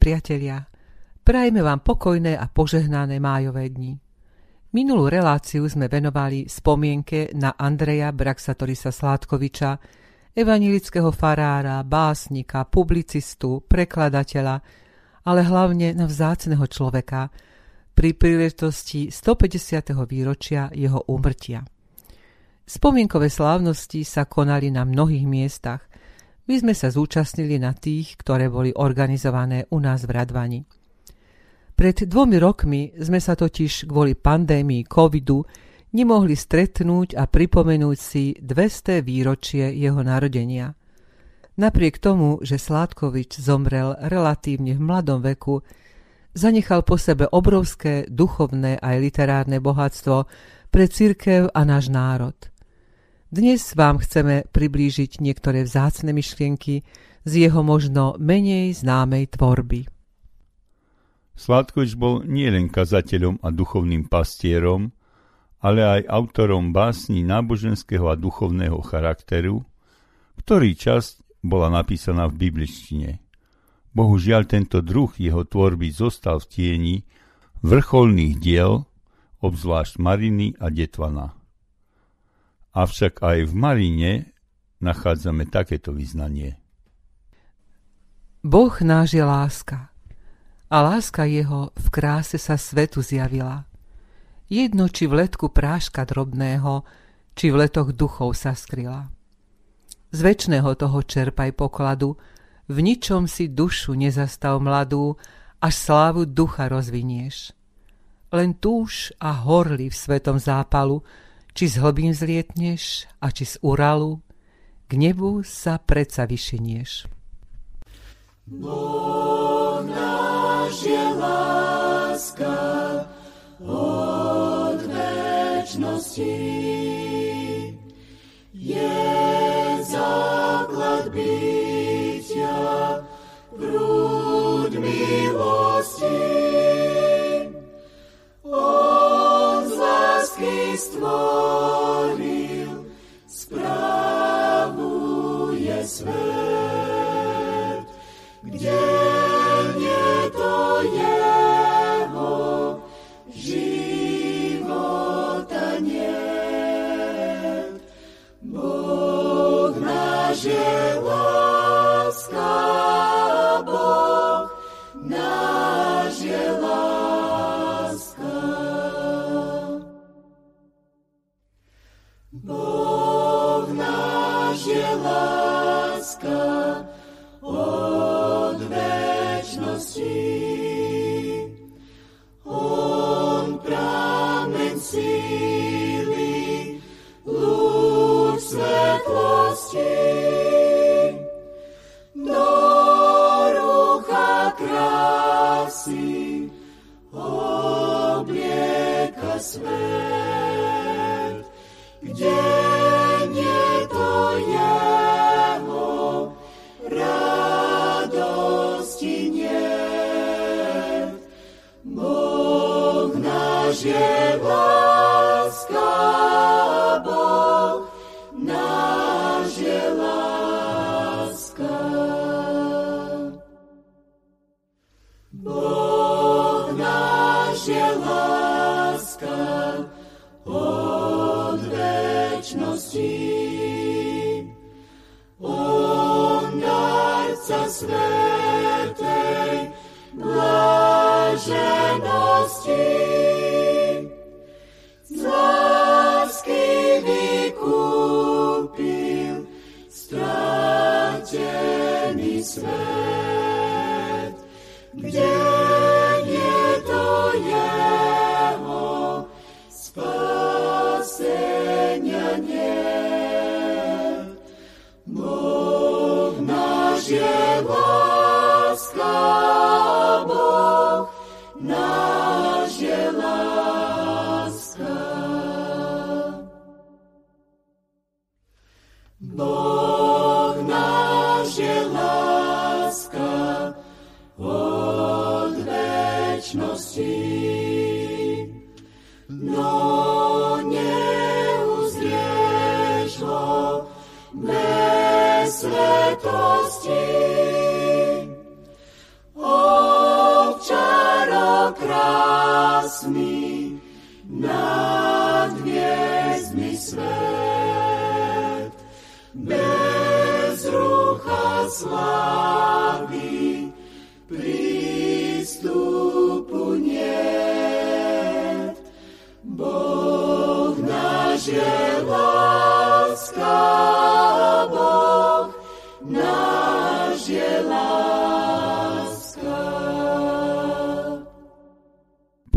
priatelia, prajme vám pokojné a požehnané májové dni. Minulú reláciu sme venovali spomienke na Andreja Braxatorisa Sládkoviča, evanilického farára, básnika, publicistu, prekladateľa, ale hlavne na vzácneho človeka pri príležitosti 150. výročia jeho úmrtia. Spomienkové slávnosti sa konali na mnohých miestach, my sme sa zúčastnili na tých, ktoré boli organizované u nás v Radvani. Pred dvomi rokmi sme sa totiž kvôli pandémii covidu nemohli stretnúť a pripomenúť si 200 výročie jeho narodenia. Napriek tomu, že Sládkovič zomrel relatívne v mladom veku, zanechal po sebe obrovské duchovné aj literárne bohatstvo pre cirkev a náš národ – dnes vám chceme priblížiť niektoré vzácne myšlienky z jeho možno menej známej tvorby. Sládkoč bol nielen kazateľom a duchovným pastierom, ale aj autorom básni náboženského a duchovného charakteru, ktorý časť bola napísaná v bibličtine. Bohužiaľ tento druh jeho tvorby zostal v tieni vrcholných diel, obzvlášť Mariny a Detvana. Avšak aj v Marine nachádzame takéto vyznanie. Boh náš je láska a láska jeho v kráse sa svetu zjavila. Jedno, či v letku práška drobného, či v letoch duchov sa skryla. Z väčšného toho čerpaj pokladu, v ničom si dušu nezastav mladú, až slávu ducha rozvinieš. Len túž a horli v svetom zápalu, či z hlbín zlietneš a či z Uralu, k nebu sa predsa vyšinieš. Boh náš je láska od večnosti. Je základ bytia, prúd milosti. Stvoril, spravuje svet, kde nie to jeho života nie. Boh náš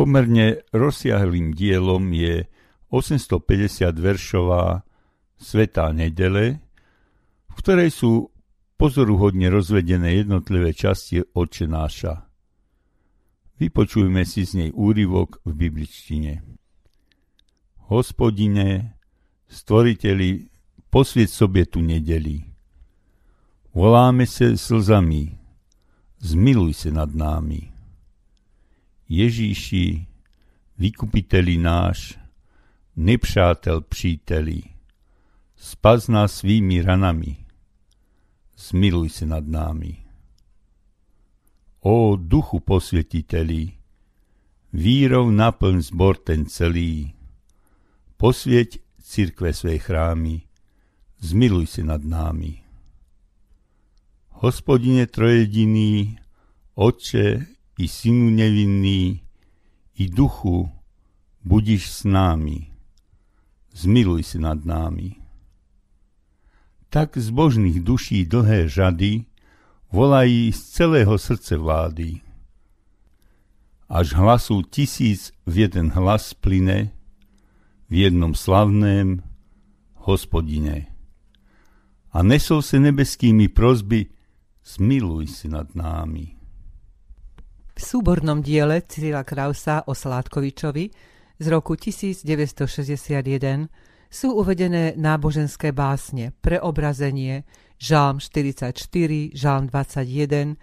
Pomerne rozsiahlým dielom je 850 veršová Svetá nedele, v ktorej sú pozoruhodne rozvedené jednotlivé časti náša. Vypočujme si z nej úryvok v bibličtine. Hospodine, stvoriteli, posviet sobie tu nedeli. Voláme se slzami, zmiluj se nad námi. Ježíši, vykupiteli náš, nepřátel příteli, spas nás svými ranami zmiluj se nad námi. O duchu posvietiteli, vírov naplň zbor ten celý, posvieť církve své chrámy, zmiluj se nad námi. Hospodine trojediný, Otče i Synu nevinný, i Duchu, budiš s námi, zmiluj se nad námi tak zbožných duší dlhé žady volají z celého srdce vlády. Až hlasu tisíc v jeden hlas plyne, v jednom slavném hospodine. A nesou se nebeskými prozby, zmiluj si nad námi. V súbornom diele Cyrila Krausa o Sládkovičovi z roku 1961 sú uvedené náboženské básne, preobrazenie, žalm 44, žalm 21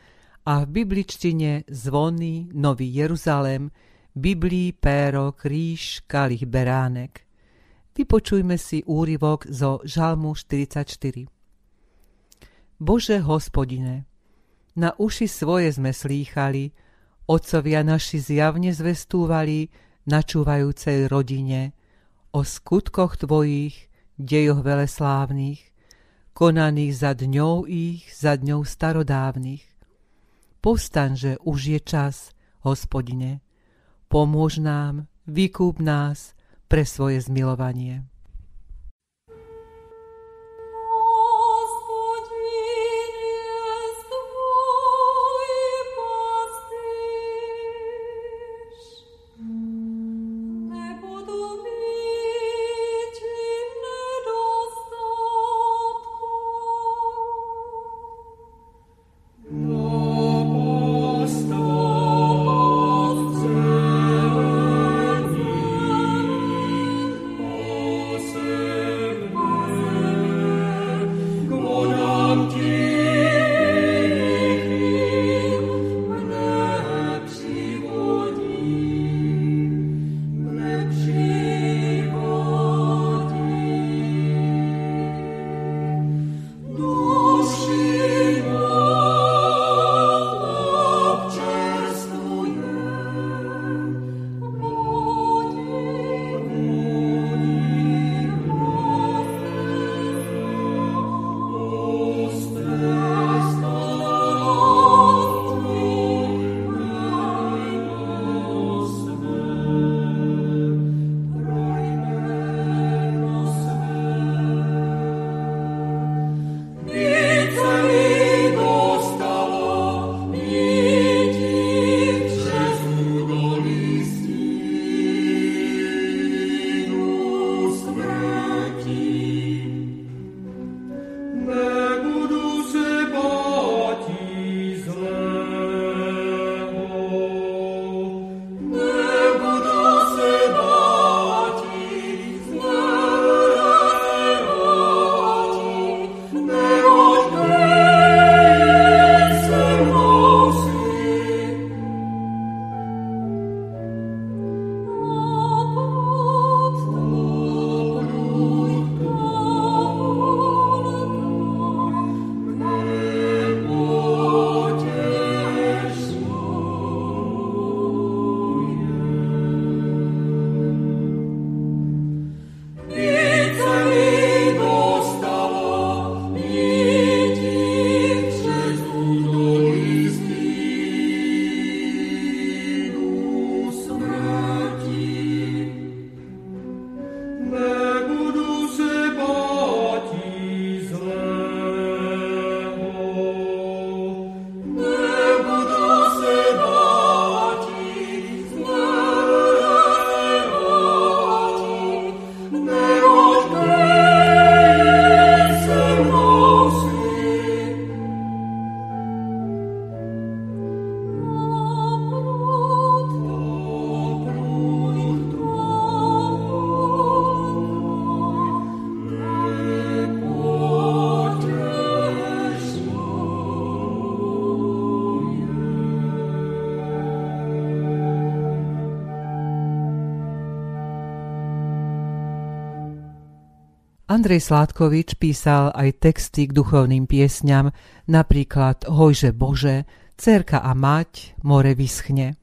a v bibličtine zvony, Nový Jeruzalém, Biblii, péro, kríž, kalich, beránek. Vypočujme si úryvok zo žalmu 44. Bože hospodine, na uši svoje sme slýchali, otcovia naši zjavne zvestúvali načúvajúcej rodine – o skutkoch Tvojich, dejoch veleslávnych, konaných za dňou ich, za dňou starodávnych. Postaň, že už je čas, hospodine, pomôž nám, vykúp nás pre svoje zmilovanie. Andrej Sládkovič písal aj texty k duchovným piesňam, napríklad Hojže Bože, Cerka a mať, More vyschne.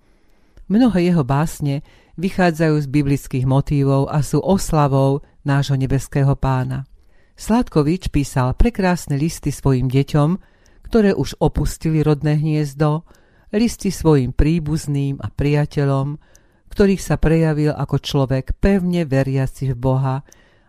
Mnohé jeho básne vychádzajú z biblických motívov a sú oslavou nášho nebeského pána. Sládkovič písal prekrásne listy svojim deťom, ktoré už opustili rodné hniezdo, listy svojim príbuzným a priateľom, ktorých sa prejavil ako človek pevne veriaci v Boha,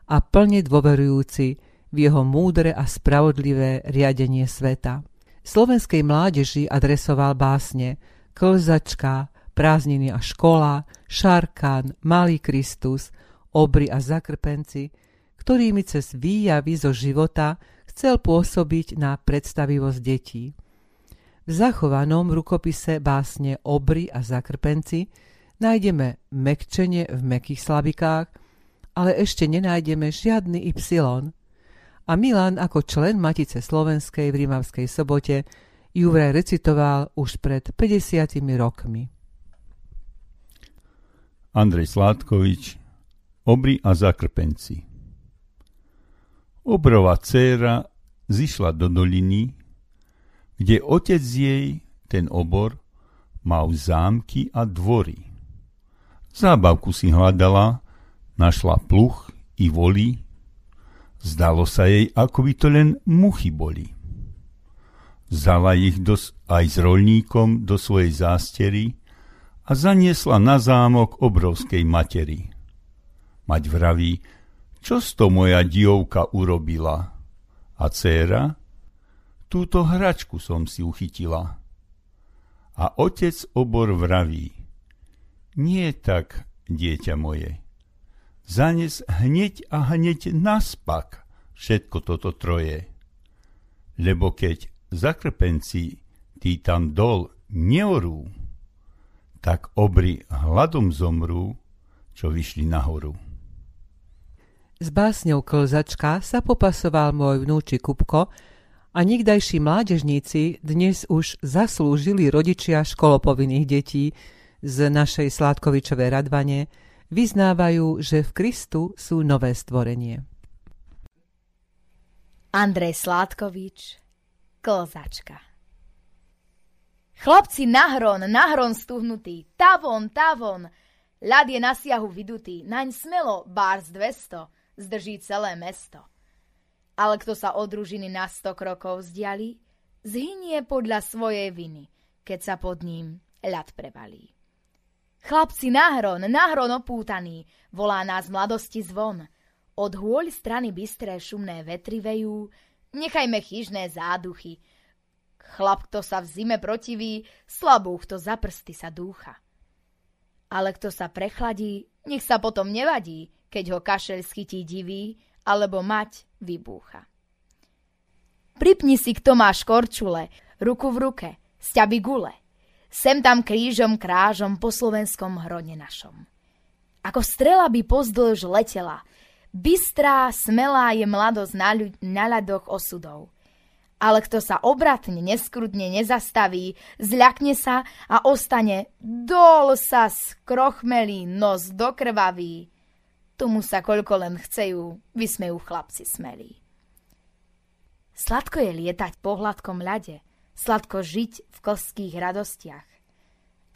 a plne dôverujúci v jeho múdre a spravodlivé riadenie sveta. Slovenskej mládeži adresoval básne Klzačka, Prázdniny a škola, Šarkan, Malý Kristus, Obry a Zakrpenci, ktorými cez výjavy zo života chcel pôsobiť na predstavivosť detí. V zachovanom rukopise básne Obry a Zakrpenci nájdeme mekčenie v mekých slabikách, ale ešte nenájdeme žiadny Y. A Milan ako člen Matice Slovenskej v Rímavskej sobote ju vraj recitoval už pred 50 rokmi. Andrej Sládkovič Obry a zakrpenci Obrová dcéra zišla do doliny, kde otec jej, ten obor, mal zámky a dvory. Zábavku si hľadala Našla pluch i voli, zdalo sa jej, ako by to len muchy boli. Vzala ich dos, aj s rolníkom do svojej zástery a zaniesla na zámok obrovskej materi. Mať vraví, čo to moja diovka urobila? A dcéra? Túto hračku som si uchytila. A otec obor vraví, nie tak, dieťa moje, zanes hneď a hneď naspak všetko toto troje. Lebo keď zakrpenci tí tam dol neorú, tak obry hladom zomrú, čo vyšli nahoru. S básňou Klzačka sa popasoval môj vnúči Kupko a nikdajší mládežníci dnes už zaslúžili rodičia školopovinných detí z našej Sládkovičovej radvane, vyznávajú, že v Kristu sú nové stvorenie. Andrej Sládkovič, Klzačka Chlapci nahron, nahron stuhnutý, tavon, tavon, ľad je na siahu vydutý, naň smelo, bárs 200, zdrží celé mesto. Ale kto sa od družiny na sto krokov vzdiali, zhynie podľa svojej viny, keď sa pod ním ľad prevalí. Chlapci, nahron, nahron opútaný, volá nás mladosti zvon. Od hôľ strany bystré šumné vetry vejú, nechajme chyžné záduchy. Chlap, kto sa v zime protiví, slabú, kto za prsty sa dúcha. Ale kto sa prechladí, nech sa potom nevadí, keď ho kašel schytí divý, alebo mať vybúcha. Pripni si, kto má škorčule, ruku v ruke, sťaby gule – sem tam krížom krážom po slovenskom hrone našom. Ako strela by pozdĺž letela, bystrá, smelá je mladosť na, ľud- na ľadoch osudov. Ale kto sa obratne, neskrutne nezastaví, zľakne sa a ostane dol sa skrochmelý, nos dokrvavý. Tomu sa koľko len chcejú, vysmejú chlapci smelí. Sladko je lietať po hladkom ľade, sladko žiť v klských radostiach.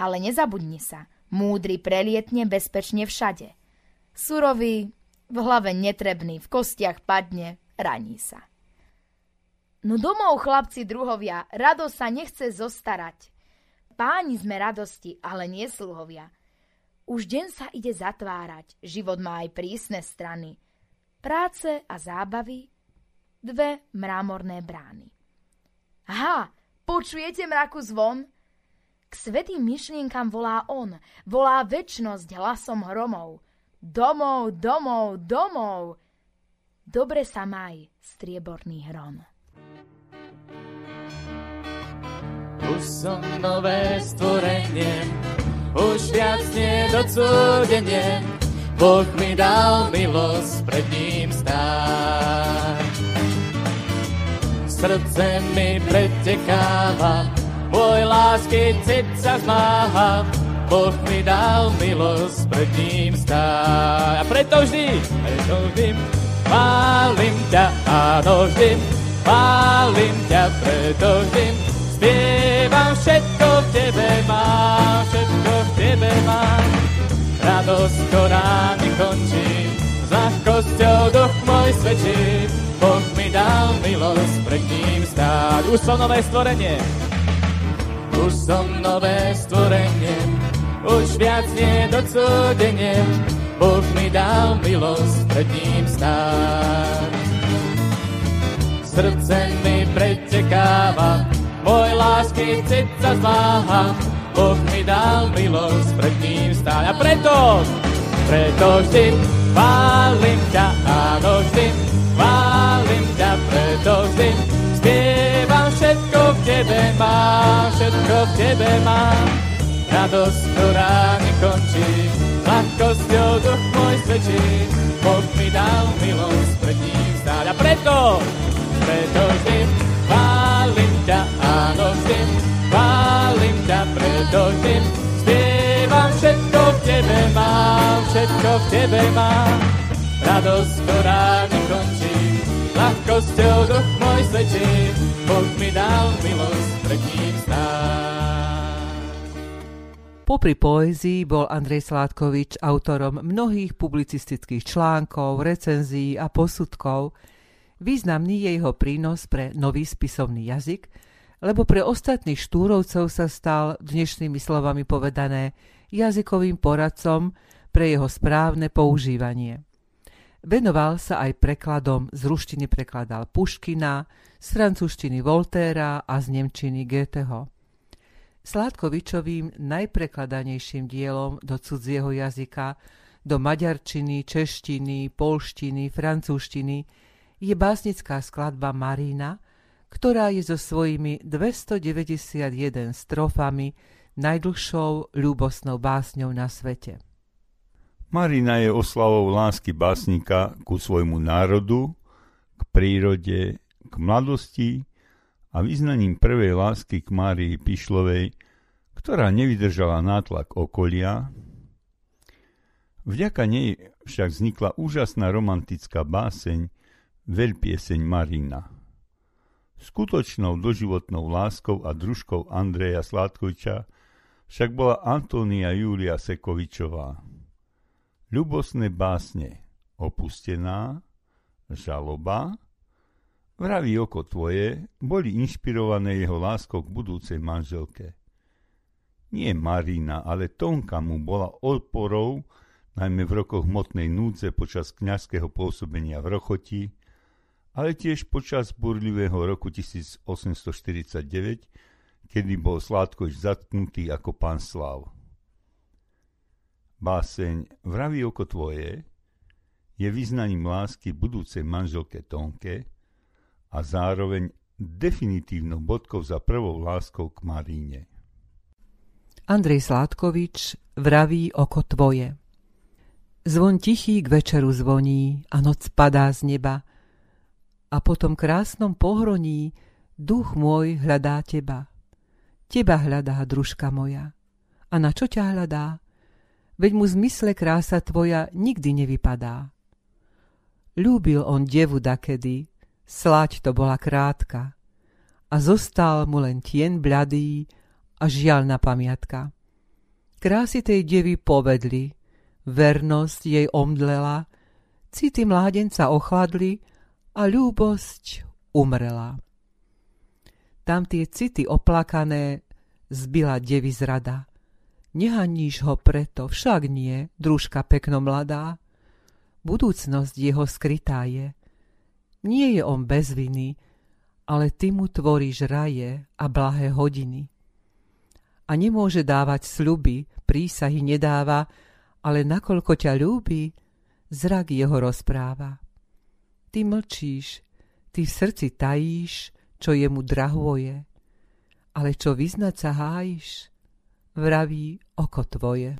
Ale nezabudni sa, múdry prelietne bezpečne všade. Surový, v hlave netrebný, v kostiach padne, raní sa. No domov, chlapci druhovia, rado sa nechce zostarať. Páni sme radosti, ale nie sluhovia. Už deň sa ide zatvárať, život má aj prísne strany. Práce a zábavy, dve mramorné brány. Aha, Počujete mraku zvon? K svetým myšlienkam volá on, volá väčnosť hlasom hromov. Domov, domov, domov! Dobre sa maj, strieborný hron. Už som nové stvorenie, už viac nie docudenie, Boh mi dal milosť pred ním srdce mi pretekáva, môj lásky cit sa zmáha, Boh mi dal milosť pred ním stáť. A preto vždy, preto vždy chválim ťa, áno vždy, chválim ťa, preto vždy spievam všetko v tebe mám, všetko v tebe mám. Radosť, ktorá mi končí, s ľahkosťou duch môj svedčí, Boh mi dal milosť pred ním stáť. Už som nové stvorenie, už som nové stvorenie, už viac nie docudenie, Boh mi dal milosť pred ním stáť. Srdce mi pretekáva, môj lásky cit sa zváha, Boh mi dal milosť pred ním stáť. A preto, preto vždy chválim ťa, áno vždy, chválim ťa, preto vždy spievam všetko v tebe mám, všetko v tebe mám. Radosť, ktorá nekončí, ľahkosťou duch môj svedčí, Boh mi dal milosť pred ním stáť. A preto, preto vždy chválim ťa, áno vždy, chválim ťa, preto vždy spievam všetko v tebe mám, všetko v tebe mám. Radosť, ktorá nekončí, ľahkosťou duch môj svedčí, Boh mi dal milosť pred ním. Popri poézii bol Andrej Sládkovič autorom mnohých publicistických článkov, recenzií a posudkov. Významný je jeho prínos pre nový spisovný jazyk, lebo pre ostatných štúrovcov sa stal, dnešnými slovami povedané, jazykovým poradcom pre jeho správne používanie. Venoval sa aj prekladom, z ruštiny prekladal Puškina, z francúzštiny Voltéra a z nemčiny Goetheho. Sládkovičovým najprekladanejším dielom do cudzieho jazyka, do maďarčiny, češtiny, polštiny, francúzštiny je básnická skladba Marína, ktorá je so svojimi 291 strofami najdlhšou ľúbosnou básňou na svete. Marina je oslavou lásky básnika ku svojmu národu, k prírode, k mladosti a vyznaním prvej lásky k Márii Pišlovej, ktorá nevydržala nátlak okolia. Vďaka nej však vznikla úžasná romantická báseň Veľpieseň Marina. Skutočnou doživotnou láskou a družkou Andreja Sládkoviča však bola Antónia Júlia Sekovičová. Ľubosné básne Opustená, Žaloba, Vraví oko tvoje boli inšpirované jeho láskou k budúcej manželke. Nie Marina, ale Tonka mu bola odporou, najmä v rokoch hmotnej núdze počas kňazského pôsobenia v Rochoti, ale tiež počas burlivého roku 1849, kedy bol Sládkoš zatknutý ako pán Slav. Báseň Vraví oko tvoje je vyznaním lásky budúcej manželke Tonke, a zároveň definitívnou bodkou za prvou láskou k Maríne. Andrej Sládkovič vraví oko tvoje. Zvon tichý k večeru zvoní a noc padá z neba a po tom krásnom pohroní duch môj hľadá teba. Teba hľadá, družka moja. A na čo ťa hľadá? Veď mu zmysle krása tvoja nikdy nevypadá. Ľúbil on devu dakedy, Slať to bola krátka. A zostal mu len tien bľadý a žialná pamiatka. Krásy tej devy povedli, vernosť jej omdlela, city mládenca ochladli a ľúbosť umrela. Tam tie city oplakané zbyla devy zrada. Nehaníš ho preto, však nie, družka pekno mladá. Budúcnosť jeho skrytá je, nie je on bez viny, ale ty mu tvoríš raje a blahé hodiny. A nemôže dávať sľuby, prísahy nedáva, ale nakoľko ťa ľúbi, zrak jeho rozpráva. Ty mlčíš, ty v srdci tajíš, čo jemu drahvoje, ale čo vyznať sa hájiš, vraví oko tvoje.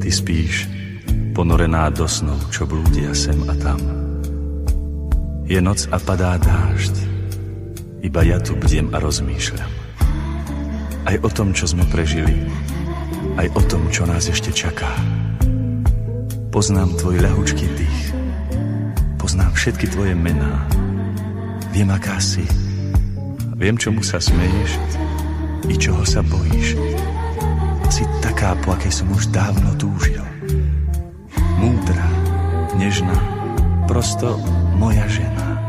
Ty spíš, ponorená do snov, čo blúdia sem a tam. Je noc a padá dážď, iba ja tu bdiem a rozmýšľam. Aj o tom, čo sme prežili, aj o tom, čo nás ešte čaká. Poznám tvoj ľahučký dých. Poznám všetky tvoje mená. Viem, aká si. Viem, čomu sa smeješ i čoho sa bojíš. Si taká, po akej som už dávno túžil. Múdra, nežná, prosto moja žena.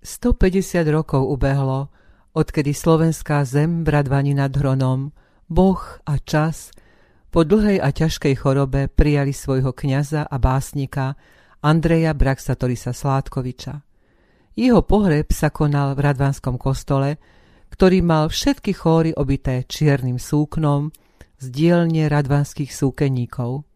150 rokov ubehlo, odkedy slovenská zem bradvani nad Hronom, Boh a čas po dlhej a ťažkej chorobe prijali svojho kňaza a básnika Andreja Braxatorisa Sládkoviča. Jeho pohreb sa konal v Radvanskom kostole, ktorý mal všetky chóry obité čiernym súknom z dielne radvanských súkeníkov.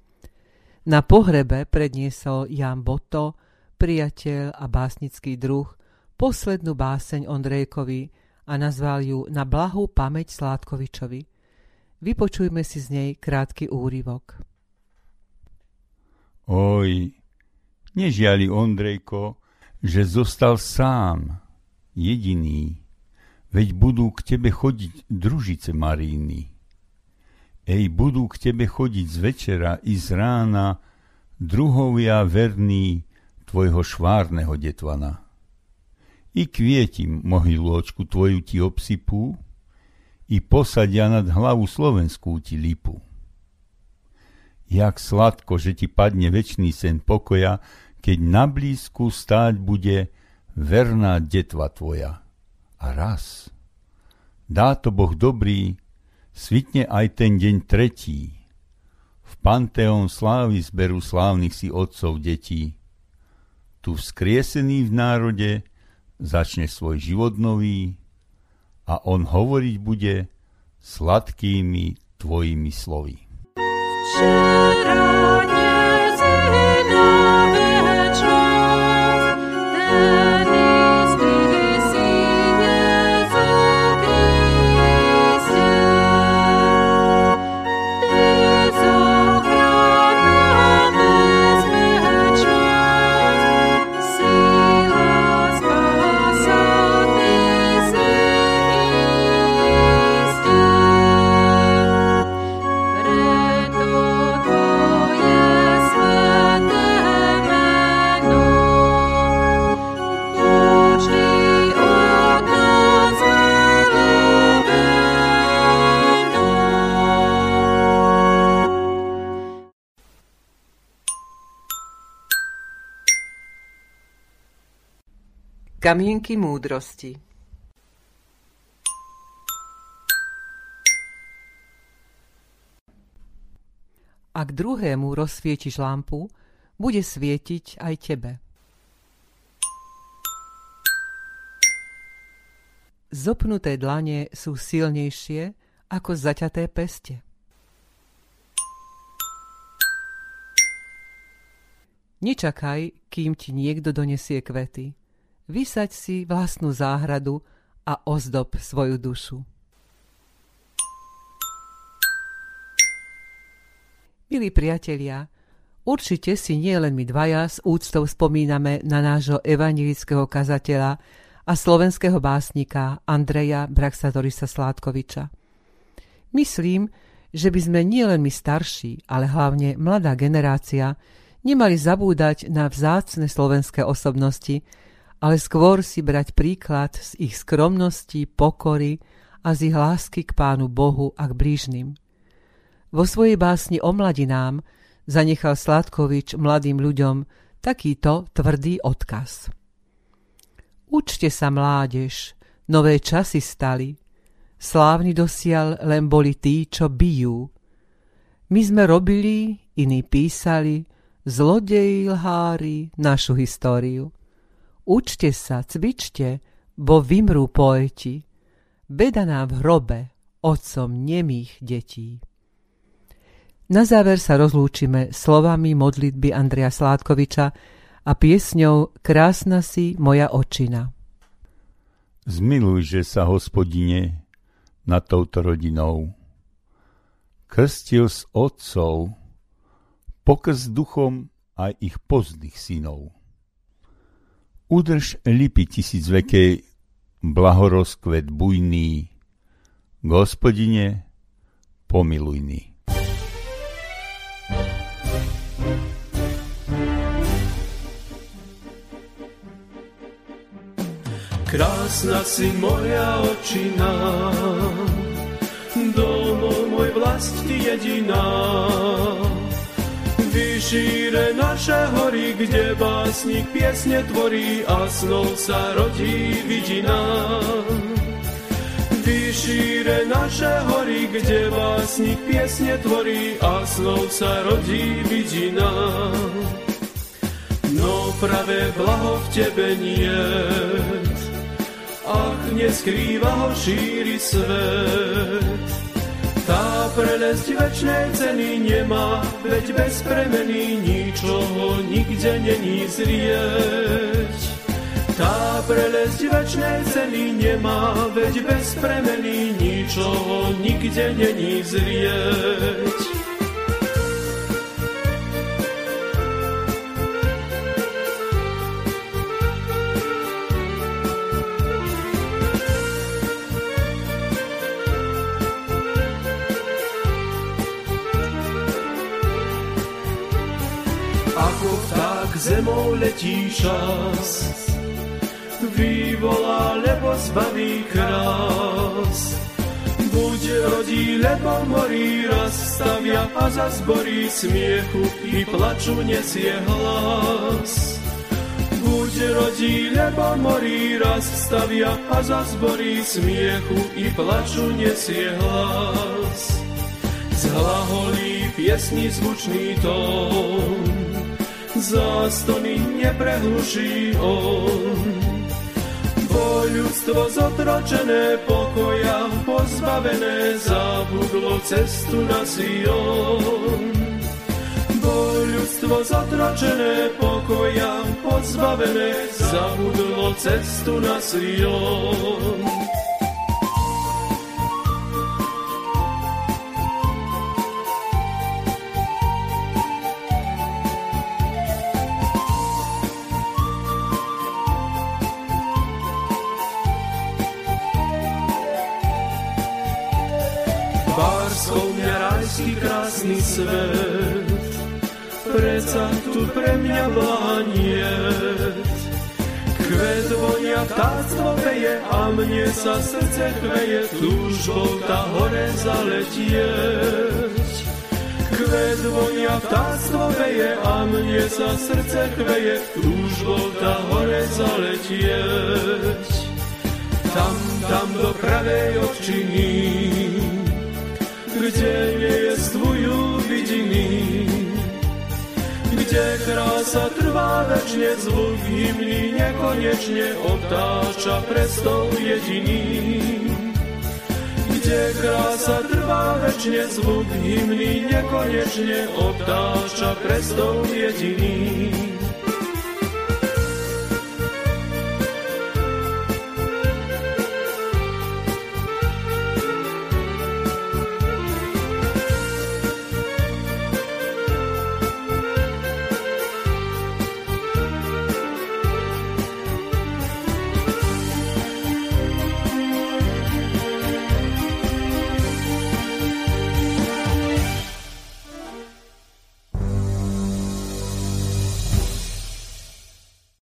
Na pohrebe predniesol Jan Boto, priateľ a básnický druh, poslednú báseň Ondrejkovi a nazval ju Na blahu pamäť Sládkovičovi. Vypočujme si z nej krátky úryvok. Oj, nežiali Ondrejko, že zostal sám, jediný, veď budú k tebe chodiť družice Maríny. Ej, budú k tebe chodiť z večera i z rána druhovia verní tvojho švárneho detvana i kvieti mohylôčku tvoju ti obsypú, i posadia nad hlavu Slovenskú ti lipu. Jak sladko, že ti padne večný sen pokoja, keď na blízku stáť bude verná detva tvoja. A raz, dá to Boh dobrý, svitne aj ten deň tretí. V panteón slávy zberu slávnych si otcov detí. Tu vzkriesený v národe, začne svoj život nový a on hovoriť bude sladkými tvojimi slovy. 아! Kamienky múdrosti Ak druhému rozsvietiš lampu, bude svietiť aj tebe. Zopnuté dlane sú silnejšie ako zaťaté peste. Nečakaj, kým ti niekto donesie kvety vysaď si vlastnú záhradu a ozdob svoju dušu. Milí priatelia, určite si nie len my dvaja s úctou spomíname na nášho evangelického kazateľa a slovenského básnika Andreja Braxatorisa Sládkoviča. Myslím, že by sme nielen my starší, ale hlavne mladá generácia nemali zabúdať na vzácne slovenské osobnosti, ale skôr si brať príklad z ich skromnosti, pokory a z ich lásky k Pánu Bohu a k blížnym. Vo svojej básni o mladinám zanechal Sladkovič mladým ľuďom takýto tvrdý odkaz. Učte sa, mládež, nové časy stali, slávni dosial len boli tí, čo bijú. My sme robili, iní písali, zlodeji lhári našu históriu. Učte sa, cvičte, bo vymrú poeti. Beda nám v hrobe, otcom nemých detí. Na záver sa rozlúčime slovami modlitby Andreja Sládkoviča a piesňou Krásna si moja očina. Zmiluj, že sa, hospodine, nad touto rodinou. Krstil s otcov, pokrst duchom aj ich pozdných synov Udrž lipy tisícvekej, blahorozkvet bujný, gospodine, pomilujný. Krásna si moja očina, domo môj vlast jediná. Vyšíre naše hory, kde básnik piesne tvorí a snov sa rodí vidina. Vyšíre naše hory, kde básnik piesne tvorí a snov sa rodí vidina. No pravé blaho v tebe nie, ach neskrýva ho šíri svet. Prelesť večnej ceny nemá, veď bez premeny ničoho nikde není zrieť. Tá prelesť večnej ceny nemá, veď bez premeny ničoho nikde není zrieť. Zemou letí čas. Vyvolá, lebo zbaví krás. Buď rodí, lebo morí, raz stavia a za zborí smiechu i plaču nesie hlas. Buď rodí, lebo morí, raz stavia a za zborí smiechu i plaču nesie hlas. Zhlaholí piesni zvučný tón, zástony neprehluší on. Bo ľudstvo zotročené pokoja, pozbavené zabudlo cestu na Sion. Bo ľudstvo zotročené pokoja, pozbavené zabudlo cestu na Sion. Svet, preca tu pre mňa blánie. Kvet vonia, vtáctvo veje a mne sa srdce chveje, túžbou tá hore zaletieť. Kvet vonia, vtáctvo veje a mne sa srdce chveje, túžbou tá hore zaletieť. Tam, tam do pravej občiny, kde nejestvujú vidiny, kde krása trvá večne, zvuk hymny nekonečne obtáča prestol jediný. Kde krása trvá večne, zvuk hymny nekonečne obtáča prestol jediný.